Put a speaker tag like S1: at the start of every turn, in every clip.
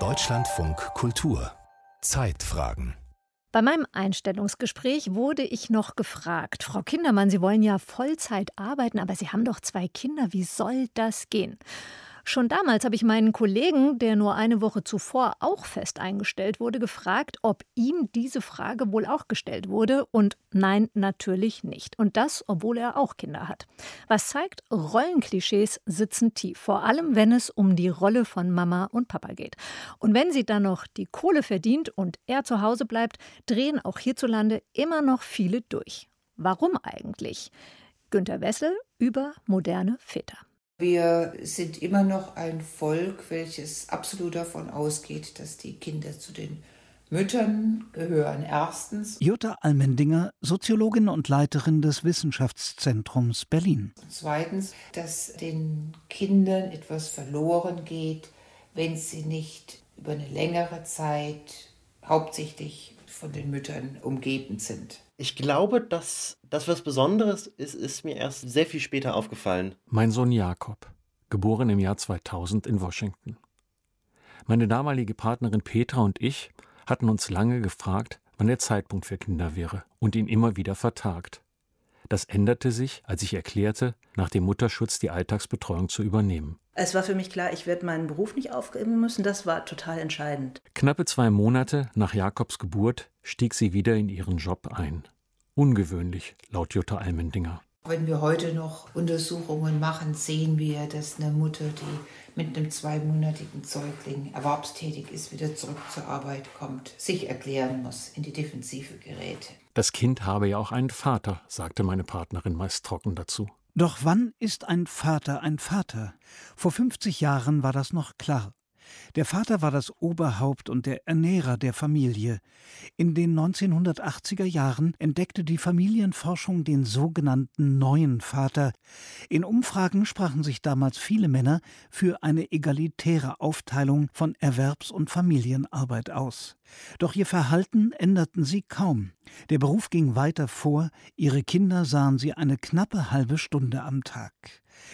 S1: Deutschlandfunk Kultur. Zeitfragen.
S2: Bei meinem Einstellungsgespräch wurde ich noch gefragt, Frau Kindermann, Sie wollen ja Vollzeit arbeiten, aber Sie haben doch zwei Kinder, wie soll das gehen? Schon damals habe ich meinen Kollegen, der nur eine Woche zuvor auch fest eingestellt wurde, gefragt, ob ihm diese Frage wohl auch gestellt wurde. Und nein, natürlich nicht. Und das, obwohl er auch Kinder hat. Was zeigt, Rollenklischees sitzen tief. Vor allem, wenn es um die Rolle von Mama und Papa geht. Und wenn sie dann noch die Kohle verdient und er zu Hause bleibt, drehen auch hierzulande immer noch viele durch. Warum eigentlich? Günter Wessel über moderne Väter.
S3: Wir sind immer noch ein Volk, welches absolut davon ausgeht, dass die Kinder zu den Müttern gehören. Erstens.
S4: Jutta Almendinger, Soziologin und Leiterin des Wissenschaftszentrums Berlin.
S3: Und zweitens, dass den Kindern etwas verloren geht, wenn sie nicht über eine längere Zeit hauptsächlich von den Müttern umgeben sind.
S5: Ich glaube, dass das was Besonderes ist, ist mir erst sehr viel später aufgefallen.
S6: Mein Sohn Jakob, geboren im Jahr 2000 in Washington. Meine damalige Partnerin Petra und ich hatten uns lange gefragt, wann der Zeitpunkt für Kinder wäre und ihn immer wieder vertagt. Das änderte sich, als ich erklärte, nach dem Mutterschutz die Alltagsbetreuung zu übernehmen.
S7: Es war für mich klar, ich werde meinen Beruf nicht aufgeben müssen. Das war total entscheidend.
S6: Knappe zwei Monate nach Jakobs Geburt stieg sie wieder in ihren Job ein. Ungewöhnlich, laut Jutta Almendinger.
S3: Wenn wir heute noch Untersuchungen machen, sehen wir, dass eine Mutter, die mit einem zweimonatigen Säugling erwerbstätig ist, wieder zurück zur Arbeit kommt, sich erklären muss, in die Defensive gerät.
S6: Das Kind habe ja auch einen Vater, sagte meine Partnerin meist trocken dazu.
S4: Doch wann ist ein Vater ein Vater? Vor 50 Jahren war das noch klar. Der Vater war das Oberhaupt und der Ernährer der Familie. In den 1980er Jahren entdeckte die Familienforschung den sogenannten neuen Vater. In Umfragen sprachen sich damals viele Männer für eine egalitäre Aufteilung von Erwerbs- und Familienarbeit aus. Doch ihr Verhalten änderten sie kaum. Der Beruf ging weiter vor, ihre Kinder sahen sie eine knappe halbe Stunde am Tag.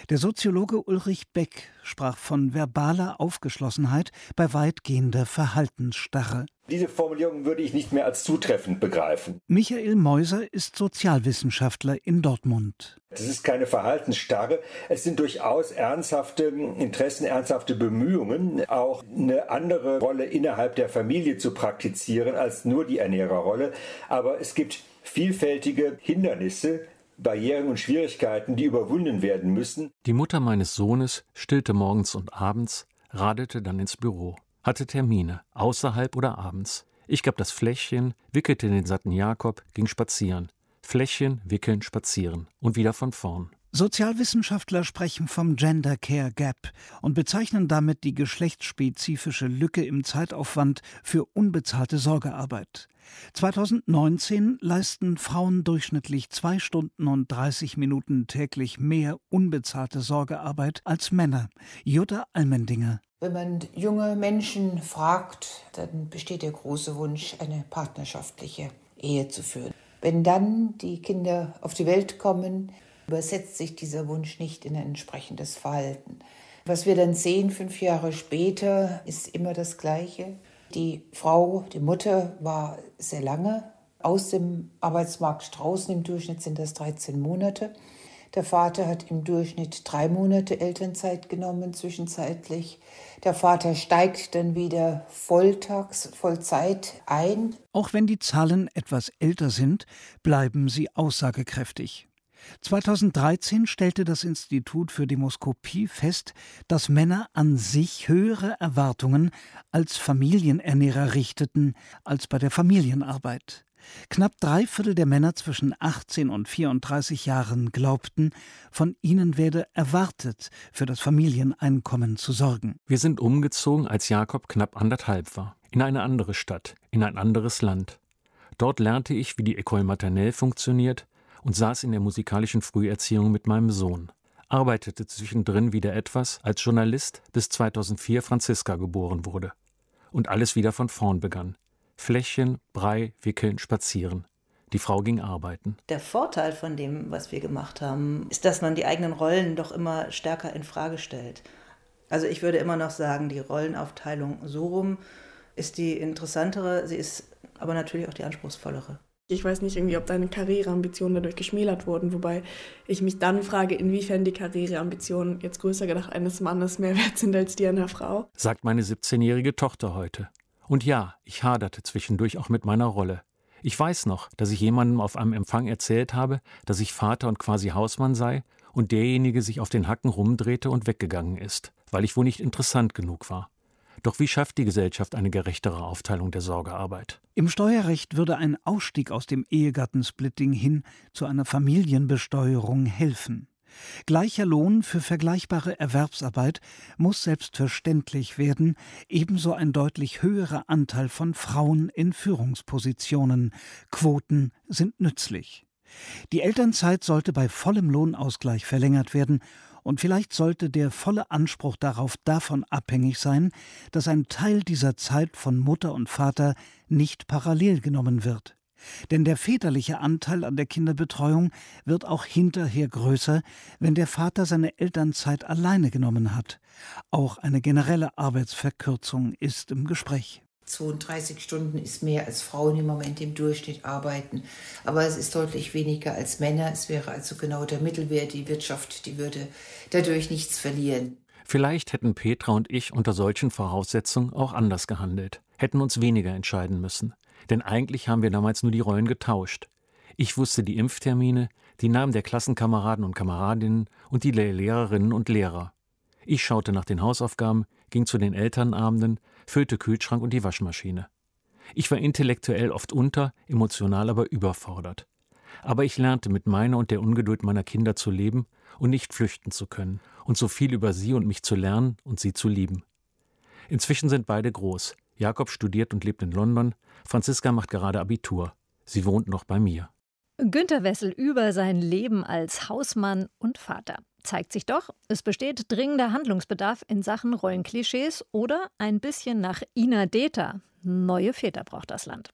S4: Der Soziologe Ulrich Beck sprach von verbaler Aufgeschlossenheit bei weitgehender Verhaltensstarre.
S8: Diese Formulierung würde ich nicht mehr als zutreffend begreifen.
S4: Michael Meuser ist Sozialwissenschaftler in Dortmund.
S8: Das ist keine Verhaltensstarre. Es sind durchaus ernsthafte Interessen, ernsthafte Bemühungen, auch eine andere Rolle innerhalb der Familie zu praktizieren als nur die Ernährerrolle. Aber es gibt vielfältige Hindernisse, Barrieren und Schwierigkeiten, die überwunden werden müssen.
S6: Die Mutter meines Sohnes stillte morgens und abends, radelte dann ins Büro, hatte Termine, außerhalb oder abends. Ich gab das Fläschchen, wickelte den satten Jakob, ging spazieren. Fläschchen, wickeln, spazieren und wieder von vorn.
S4: Sozialwissenschaftler sprechen vom Gender Care Gap und bezeichnen damit die geschlechtsspezifische Lücke im Zeitaufwand für unbezahlte Sorgearbeit. 2019 leisten Frauen durchschnittlich zwei Stunden und 30 Minuten täglich mehr unbezahlte Sorgearbeit als Männer. Jutta Almendinger.
S3: Wenn man junge Menschen fragt, dann besteht der große Wunsch, eine partnerschaftliche Ehe zu führen. Wenn dann die Kinder auf die Welt kommen, übersetzt sich dieser Wunsch nicht in ein entsprechendes Verhalten. Was wir dann sehen fünf Jahre später, ist immer das Gleiche. Die Frau, die Mutter, war sehr lange aus dem Arbeitsmarkt draußen. Im Durchschnitt sind das 13 Monate. Der Vater hat im Durchschnitt drei Monate Elternzeit genommen zwischenzeitlich. Der Vater steigt dann wieder volltags, Vollzeit ein.
S4: Auch wenn die Zahlen etwas älter sind, bleiben sie aussagekräftig. 2013 stellte das Institut für Demoskopie fest, dass Männer an sich höhere Erwartungen als Familienernährer richteten als bei der Familienarbeit. Knapp drei Viertel der Männer zwischen 18 und 34 Jahren glaubten, von ihnen werde erwartet, für das Familieneinkommen zu sorgen.
S6: Wir sind umgezogen, als Jakob knapp anderthalb war, in eine andere Stadt, in ein anderes Land. Dort lernte ich, wie die École Maternelle funktioniert und saß in der musikalischen Früherziehung mit meinem Sohn. Arbeitete zwischendrin wieder etwas als Journalist, bis 2004 Franziska geboren wurde. Und alles wieder von vorn begann. Fläschchen, Brei, Wickeln, Spazieren. Die Frau ging arbeiten.
S7: Der Vorteil von dem, was wir gemacht haben, ist, dass man die eigenen Rollen doch immer stärker in Frage stellt. Also ich würde immer noch sagen, die Rollenaufteilung so rum ist die interessantere, sie ist aber natürlich auch die anspruchsvollere.
S9: Ich weiß nicht irgendwie, ob deine Karriereambitionen dadurch geschmälert wurden, wobei ich mich dann frage, inwiefern die Karriereambitionen jetzt größer gedacht eines Mannes mehr wert sind als die einer Frau.
S6: Sagt meine 17-jährige Tochter heute. Und ja, ich haderte zwischendurch auch mit meiner Rolle. Ich weiß noch, dass ich jemandem auf einem Empfang erzählt habe, dass ich Vater und quasi Hausmann sei und derjenige sich auf den Hacken rumdrehte und weggegangen ist, weil ich wohl nicht interessant genug war. Doch wie schafft die Gesellschaft eine gerechtere Aufteilung der Sorgearbeit?
S4: Im Steuerrecht würde ein Ausstieg aus dem Ehegattensplitting hin zu einer Familienbesteuerung helfen. Gleicher Lohn für vergleichbare Erwerbsarbeit muss selbstverständlich werden, ebenso ein deutlich höherer Anteil von Frauen in Führungspositionen. Quoten sind nützlich. Die Elternzeit sollte bei vollem Lohnausgleich verlängert werden und vielleicht sollte der volle Anspruch darauf davon abhängig sein, dass ein Teil dieser Zeit von Mutter und Vater nicht parallel genommen wird. Denn der väterliche Anteil an der Kinderbetreuung wird auch hinterher größer, wenn der Vater seine Elternzeit alleine genommen hat. Auch eine generelle Arbeitsverkürzung ist im Gespräch.
S3: 32 Stunden ist mehr als Frauen im Moment im Durchschnitt arbeiten. Aber es ist deutlich weniger als Männer. Es wäre also genau der Mittelwert. Die Wirtschaft, die würde dadurch nichts verlieren.
S6: Vielleicht hätten Petra und ich unter solchen Voraussetzungen auch anders gehandelt, hätten uns weniger entscheiden müssen. Denn eigentlich haben wir damals nur die Rollen getauscht. Ich wusste die Impftermine, die Namen der Klassenkameraden und Kameradinnen und die Lehrerinnen und Lehrer. Ich schaute nach den Hausaufgaben, ging zu den Elternabenden, füllte Kühlschrank und die Waschmaschine. Ich war intellektuell oft unter, emotional aber überfordert. Aber ich lernte mit meiner und der Ungeduld meiner Kinder zu leben und nicht flüchten zu können und so viel über sie und mich zu lernen und sie zu lieben. Inzwischen sind beide groß. Jakob studiert und lebt in London, Franziska macht gerade Abitur. Sie wohnt noch bei mir.
S2: Günter Wessel über sein Leben als Hausmann und Vater. Zeigt sich doch, es besteht dringender Handlungsbedarf in Sachen Rollenklischees oder ein bisschen nach Ina Deta. Neue Väter braucht das Land.